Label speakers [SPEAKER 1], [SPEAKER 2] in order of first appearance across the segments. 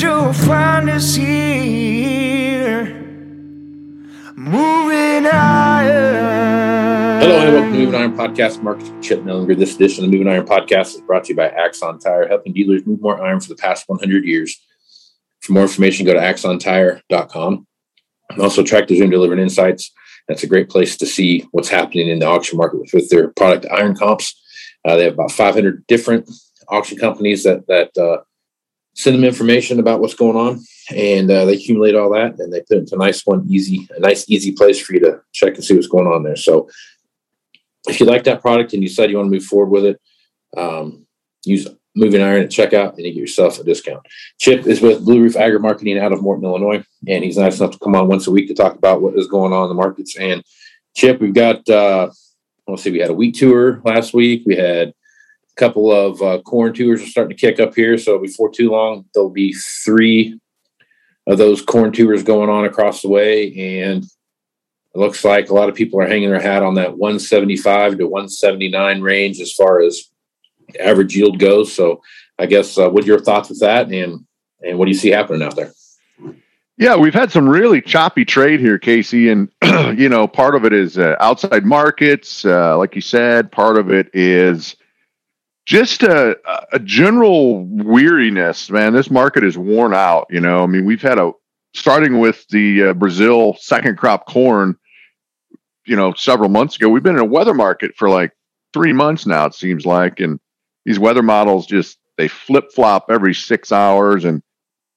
[SPEAKER 1] You'll find us here. Moving higher.
[SPEAKER 2] Hello and welcome to Moving Iron Podcast. Mark Chip Nellinger. This edition of the Moving Iron Podcast is brought to you by Axon Tire, helping dealers move more iron for the past 100 years. For more information, go to axontire.com. Also, Tractor Zoom Delivering Insights. That's a great place to see what's happening in the auction market with, with their product iron comps. Uh, they have about 500 different auction companies that that uh, send them information about what's going on, and uh, they accumulate all that and they put it into a nice one, easy, a nice easy place for you to check and see what's going on there. So, if you like that product and you decide you want to move forward with it, um, use moving iron at checkout and you get yourself a discount. Chip is with Blue Reef Agri Marketing out of Morton, Illinois, and he's nice enough to come on once a week to talk about what is going on in the markets. And Chip, we've got uh, let's see, we had a week tour last week. We had couple of uh, corn tours are starting to kick up here. So before too long, there'll be three of those corn tours going on across the way, and it looks like a lot of people are hanging their hat on that 175 to 179 range as far as average yield goes. So I guess uh, what are your thoughts with that, and and what do you see happening out there?
[SPEAKER 3] Yeah, we've had some really choppy trade here, Casey, and you know, part of it is uh, outside markets, uh, like you said. Part of it is just a, a general weariness. Man, this market is worn out. You know, I mean, we've had a starting with the uh, Brazil second crop corn. You know, several months ago, we've been in a weather market for like three months now. It seems like, and these weather models just they flip flop every six hours, and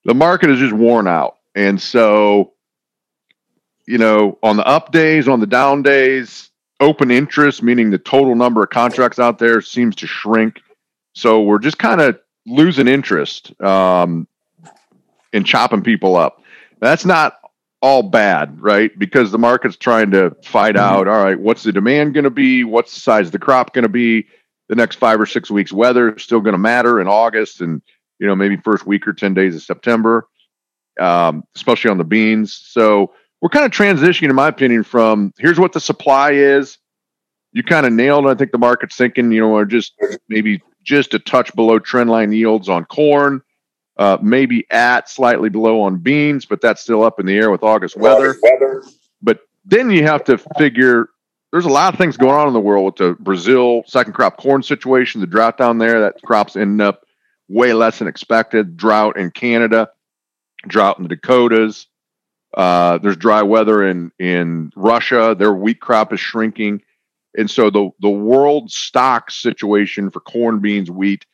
[SPEAKER 3] the market is just worn out. And so, you know, on the up days, on the down days, open interest, meaning the total number of contracts out there, seems to shrink. So we're just kind of losing interest um, in chopping people up. That's not all bad, right? Because the market's trying to fight out, all right, what's the demand going to be? What's the size of the crop going to be? The next five or six weeks weather is still going to matter in August and, you know, maybe first week or 10 days of September, um, especially on the beans. So we're kind of transitioning, in my opinion, from here's what the supply is. You kind of nailed, I think the market's thinking, you know, are just maybe just a touch below trend line yields on corn uh, maybe at slightly below on beans, but that's still up in the air with August weather. But then you have to figure there's a lot of things going on in the world with the Brazil second crop corn situation, the drought down there. That crops end up way less than expected. Drought in Canada, drought in the Dakotas. Uh, there's dry weather in in Russia. Their wheat crop is shrinking, and so the the world stock situation for corn, beans, wheat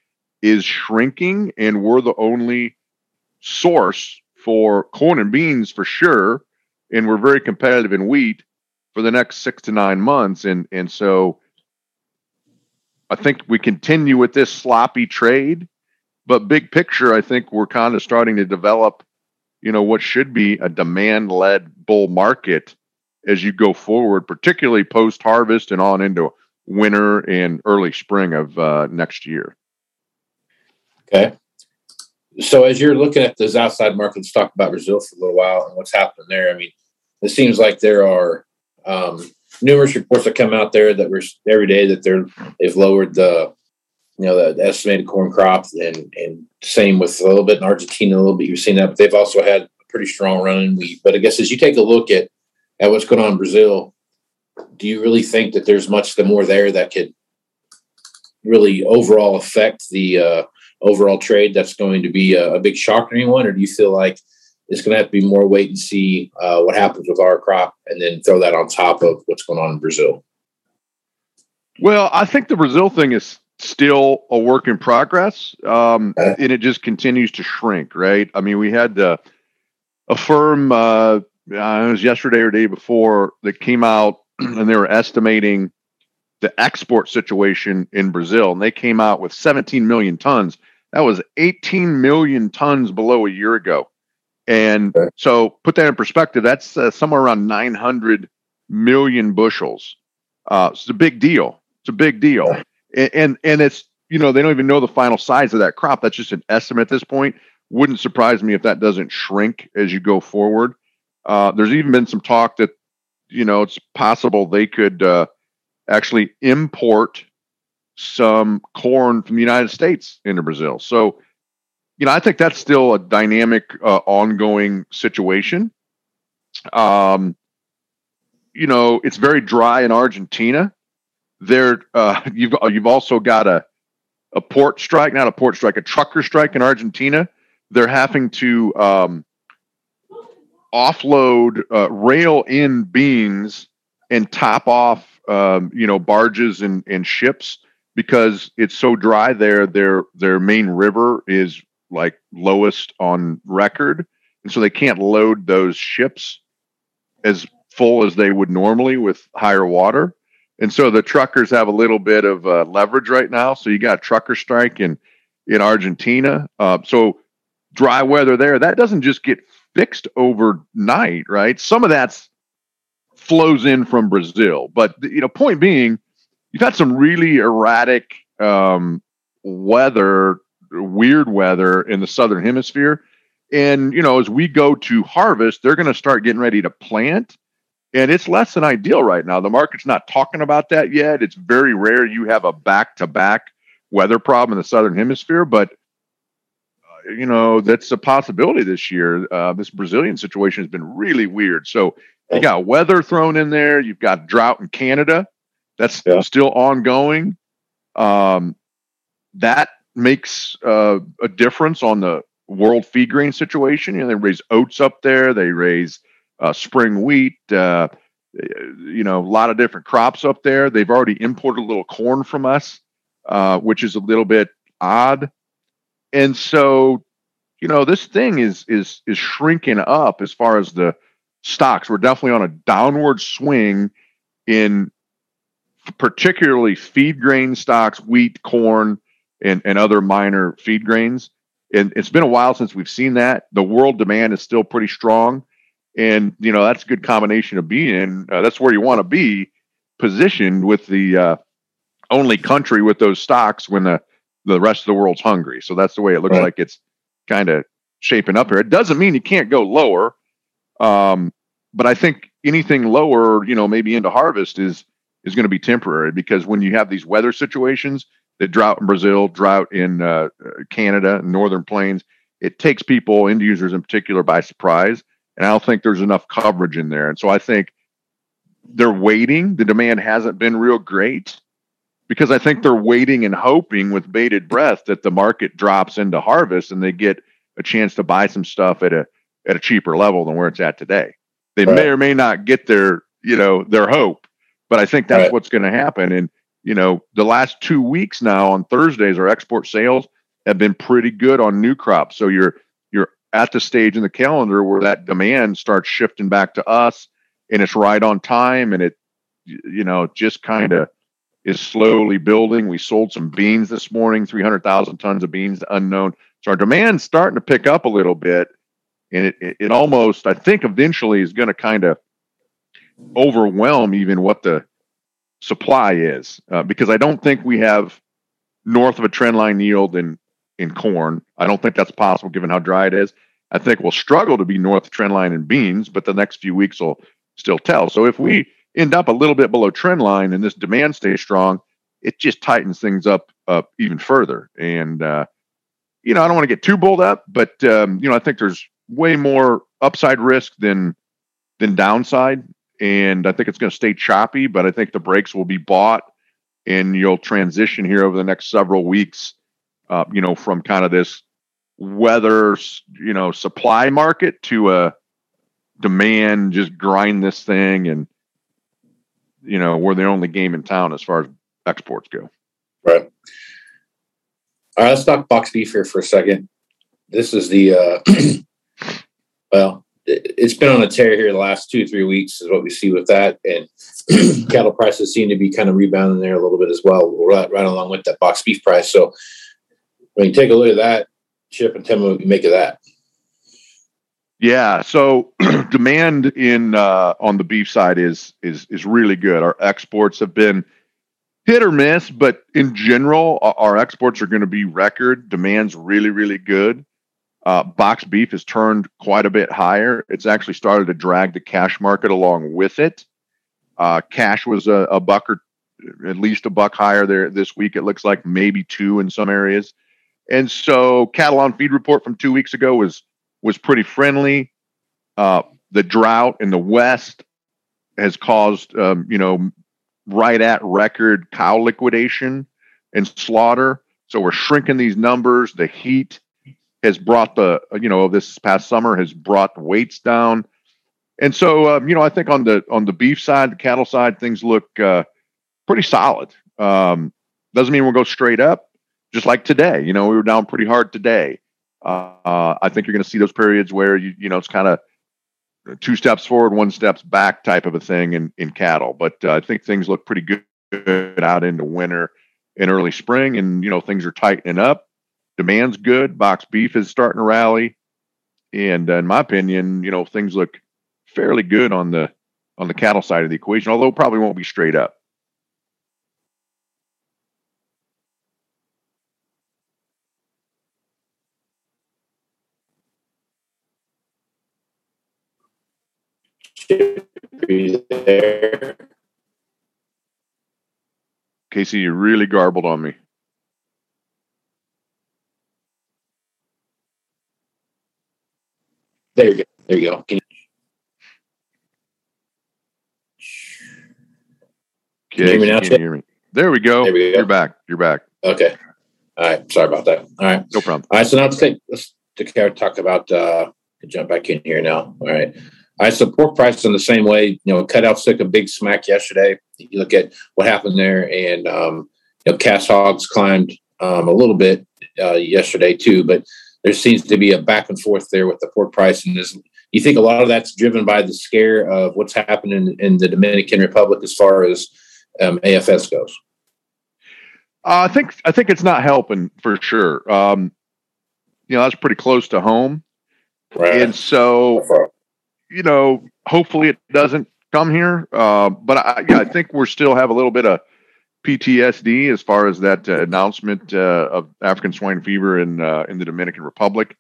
[SPEAKER 3] is shrinking, and we're the only source for corn and beans for sure. And we're very competitive in wheat for the next six to nine months. And and so I think we continue with this sloppy trade. But big picture, I think we're kind of starting to develop, you know, what should be a demand led bull market as you go forward, particularly post harvest and on into winter and early spring of uh, next year.
[SPEAKER 2] Okay. So as you're looking at those outside markets, talk about Brazil for a little while and what's happening there. I mean, it seems like there are um, numerous reports that come out there that we're every day that they're they've lowered the you know the estimated corn crop and and same with a little bit in Argentina a little bit you've seen that but they've also had a pretty strong run in wheat but I guess as you take a look at at what's going on in Brazil do you really think that there's much the more there that could really overall affect the uh, overall trade? That's going to be a, a, big shock to anyone, or do you feel like it's going to have to be more wait and see uh, what happens with our crop, and then throw that on top of what's going on in Brazil?
[SPEAKER 3] Well, I think the Brazil thing is still a work in progress, um, uh, and it just continues to shrink. Right? I mean, we had the a firm uh, it was yesterday or day before that came out and they were estimating the export situation in Brazil, and they came out with 17 million tons. That was 18 million tons below a year ago. And so, put that in perspective, that's uh, somewhere around 900 million bushels. Uh, it's a big deal. It's a big deal. And, and, and it's you know they don't even know the final size of that crop. That's just an estimate at this point. Wouldn't surprise me if that doesn't shrink as you go forward. Uh, there's even been some talk that you know it's possible they could uh, actually import some corn from the United States into Brazil. So, you know, I think that's still a dynamic, uh, ongoing situation. Um, you know, it's very dry in Argentina. There, uh, you've you've also got a a port strike, not a port strike, a trucker strike in Argentina. They're having to um, offload, uh, rail in beans and top off, um, you know, barges and, and ships because it's so dry there. Their their main river is like lowest on record, and so they can't load those ships as full as they would normally with higher water. And so the truckers have a little bit of uh, leverage right now. So you got trucker strike in in Argentina. Uh, so dry weather there. That doesn't just get fixed overnight, right? Some of that's flows in from Brazil, but you know, point being, you've had some really erratic um, weather, weird weather in the southern hemisphere, and you know, as we go to harvest, they're going to start getting ready to plant. And it's less than ideal right now. The market's not talking about that yet. It's very rare you have a back to back weather problem in the southern hemisphere, but you know, that's a possibility this year. Uh, this Brazilian situation has been really weird. So you got weather thrown in there. You've got drought in Canada. That's yeah. still ongoing. Um, that makes uh, a difference on the world feed grain situation. You know, they raise oats up there. They raise uh, spring wheat. Uh, you know, a lot of different crops up there. They've already imported a little corn from us, uh, which is a little bit odd and so you know this thing is is is shrinking up as far as the stocks we're definitely on a downward swing in particularly feed grain stocks wheat corn and, and other minor feed grains and it's been a while since we've seen that the world demand is still pretty strong and you know that's a good combination of being in uh, that's where you want to be positioned with the uh, only country with those stocks when the the rest of the world's hungry. So that's the way it looks right. like it's kind of shaping up here. It doesn't mean you can't go lower. Um, but I think anything lower, you know, maybe into harvest is is going to be temporary because when you have these weather situations, the drought in Brazil, drought in uh, Canada, northern plains, it takes people, end users in particular, by surprise. And I don't think there's enough coverage in there. And so I think they're waiting. The demand hasn't been real great because I think they're waiting and hoping with bated breath that the market drops into harvest and they get a chance to buy some stuff at a at a cheaper level than where it's at today. They right. may or may not get their you know their hope, but I think that's right. what's going to happen. And you know, the last two weeks now on Thursdays, our export sales have been pretty good on new crops. So you're you're at the stage in the calendar where that demand starts shifting back to us, and it's right on time, and it you know just kind of is slowly building. We sold some beans this morning, 300,000 tons of beans unknown. So our demand's starting to pick up a little bit. And it, it, it almost, I think, eventually is going to kind of overwhelm even what the supply is. Uh, because I don't think we have north of a trend line yield in, in corn. I don't think that's possible given how dry it is. I think we'll struggle to be north trend line in beans, but the next few weeks will still tell. So if we end up a little bit below trend line and this demand stays strong, it just tightens things up up even further. And uh, you know, I don't want to get too bulled up, but um, you know, I think there's way more upside risk than than downside. and I think it's going to stay choppy. But I think the breaks will be bought, and you'll transition here over the next several weeks. Uh, you know, from kind of this weather, you know, supply market to a demand, just grind this thing, and you know, we're the only game in town as far as exports go.
[SPEAKER 2] Right. All right, let's talk box beef here for a second. This is the uh, well, it's been on a tear here the last two three weeks is what we see with that, and cattle prices seem to be kind of rebounding there a little bit as well, right, right along with that box beef price. So when you take a look at that, Chip, and tell me what you make of that.
[SPEAKER 3] Yeah, so demand in uh, on the beef side is is is really good. Our exports have been hit or miss, but in general, our exports are going to be record. Demand's really, really good. Uh, box beef has turned quite a bit higher. It's actually started to drag the cash market along with it. Uh, cash was a, a buck or at least a buck higher there this week. It looks like maybe two in some areas. And so, cattle on feed report from two weeks ago was was pretty friendly. Uh, the drought in the west has caused, um, you know, right at record cow liquidation and slaughter. So we're shrinking these numbers. The heat has brought the, you know, this past summer has brought weights down. And so, um, you know, I think on the on the beef side, the cattle side, things look uh, pretty solid. Um, doesn't mean we'll go straight up, just like today. You know, we were down pretty hard today. Uh, I think you're going to see those periods where you, you know, it's kind of two steps forward, one steps back type of a thing in, in cattle. But uh, I think things look pretty good out into winter and early spring, and you know things are tightening up. Demand's good. Box beef is starting to rally, and uh, in my opinion, you know things look fairly good on the on the cattle side of the equation. Although probably won't be straight up. There. Casey, you really garbled on me.
[SPEAKER 2] There you go. There you go. Can you,
[SPEAKER 3] Can you hear me now? Can you hear me? There we go. There we go. You're back. You're back.
[SPEAKER 2] Okay. All right. Sorry about that. All right.
[SPEAKER 3] No problem.
[SPEAKER 2] All right. So now let's take let's talk about uh jump back in here now. All right. I support prices in the same way. You know, cutouts took a big smack yesterday. You look at what happened there, and um, you know, cash hogs climbed um, a little bit uh, yesterday too. But there seems to be a back and forth there with the pork price, and this, you think a lot of that's driven by the scare of what's happening in, in the Dominican Republic as far as um, AFS goes.
[SPEAKER 3] Uh, I think I think it's not helping for sure. Um, you know, that's pretty close to home, right. and so you know, hopefully it doesn't come here. Uh, but I, I think we're still have a little bit of PTSD as far as that uh, announcement uh, of African swine fever in uh, in the Dominican Republic.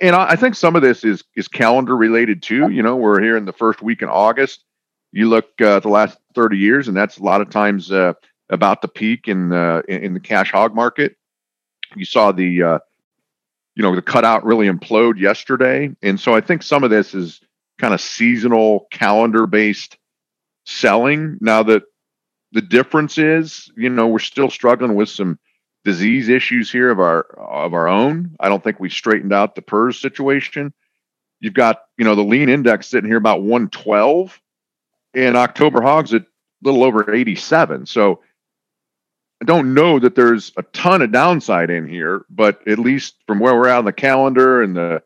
[SPEAKER 3] And I think some of this is is calendar related too. You know, we're here in the first week in August. You look uh, at the last thirty years, and that's a lot of times uh, about the peak in the in the cash hog market. You saw the you know the cutout really implode yesterday. And so i think some of this is kind of seasonal calendar based selling now that the difference is you know we're still struggling with some disease issues here of our of our own. I don't think we straightened out the PRRS situation. You've got you know the lean index sitting here about 112 and october hogs at a little over 87 so don't know that there's a ton of downside in here, but at least from where we're at on the calendar and the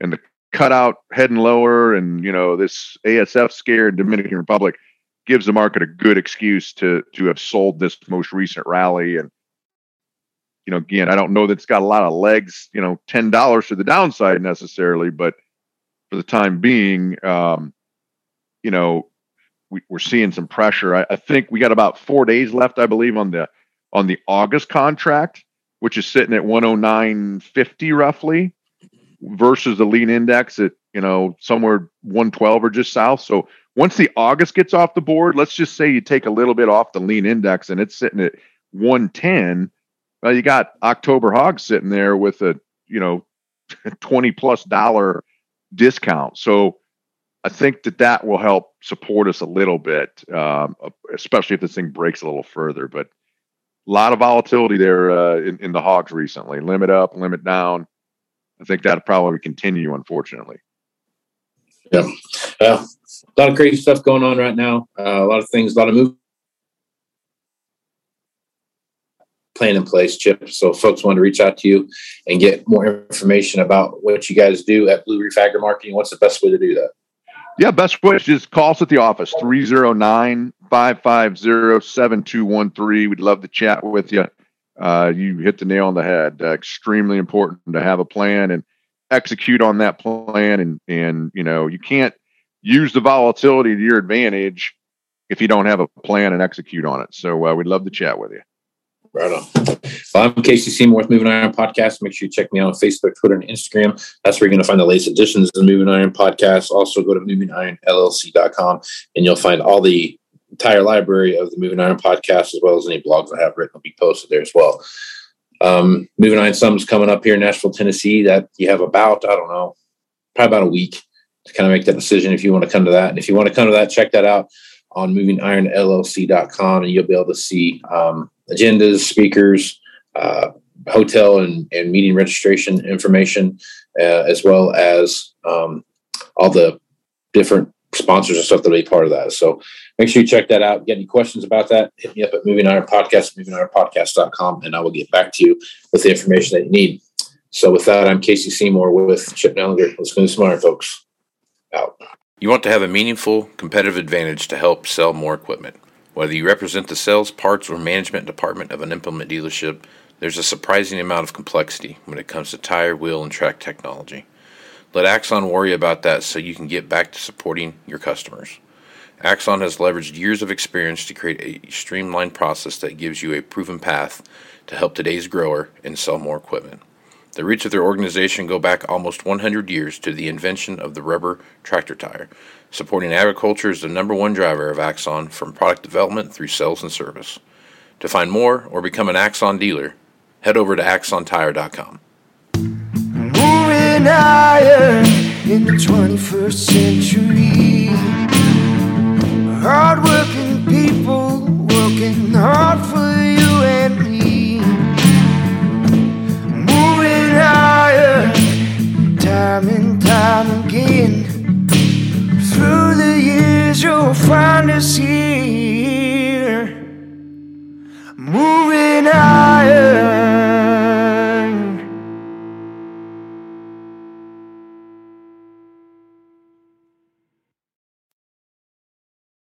[SPEAKER 3] and the cutout heading lower and you know this ASF scare in Dominican Republic gives the market a good excuse to to have sold this most recent rally. And you know again I don't know that it's got a lot of legs you know ten dollars to the downside necessarily but for the time being um, you know we, are seeing some pressure. I, I think we got about four days left I believe on the on the August contract, which is sitting at 109.50 roughly, versus the lean index at you know somewhere 112 or just south. So once the August gets off the board, let's just say you take a little bit off the lean index and it's sitting at 110. Well, you got October hogs sitting there with a you know 20 plus dollar discount. So I think that that will help support us a little bit, um, especially if this thing breaks a little further. But lot of volatility there uh, in, in the hogs recently. Limit up, limit down. I think that'll probably continue, unfortunately.
[SPEAKER 2] Yeah, uh, a lot of crazy stuff going on right now. Uh, a lot of things, a lot of movement plan in place, Chip. So folks want to reach out to you and get more information about what you guys do at Blue Reef Agri Marketing. What's the best way to do that?
[SPEAKER 3] Yeah, best way is call us at the office 309 550 7213. We'd love to chat with you. Uh, you hit the nail on the head. Uh, extremely important to have a plan and execute on that plan. And, and, you know, you can't use the volatility to your advantage if you don't have a plan and execute on it. So uh, we'd love to chat with you.
[SPEAKER 2] Right on. Well, I'm Casey Seymour with Moving Iron Podcast. Make sure you check me out on Facebook, Twitter, and Instagram. That's where you're going to find the latest editions of the Moving Iron Podcast. Also, go to movingironllc.com and you'll find all the entire library of the Moving Iron Podcast, as well as any blogs I have written will be posted there as well. Um, Moving Iron Summit's coming up here in Nashville, Tennessee. That you have about, I don't know, probably about a week to kind of make that decision if you want to come to that. And if you want to come to that, check that out on movingironllc.com and you'll be able to see um, agendas, speakers, uh, hotel and, and meeting registration information, uh, as well as um, all the different sponsors and stuff that'll be part of that. So make sure you check that out. Get any questions about that? Hit me up at Moving Iron Podcast, movingironpodcast.com, and I will get back to you with the information that you need. So with that, I'm Casey Seymour with Chip Nellinger. Let's go smart, folks. Out.
[SPEAKER 4] You want to have a meaningful competitive advantage to help sell more equipment. Whether you represent the sales, parts, or management department of an implement dealership, there's a surprising amount of complexity when it comes to tire, wheel, and track technology. Let Axon worry about that so you can get back to supporting your customers. Axon has leveraged years of experience to create a streamlined process that gives you a proven path to help today's grower and sell more equipment. The roots of their organization go back almost 100 years to the invention of the rubber tractor tire. Supporting agriculture is the number one driver of Axon from product development through sales and service. To find more or become an Axon dealer, head over to axontire.com.
[SPEAKER 1] Moving higher in the 21st century. Hardworking people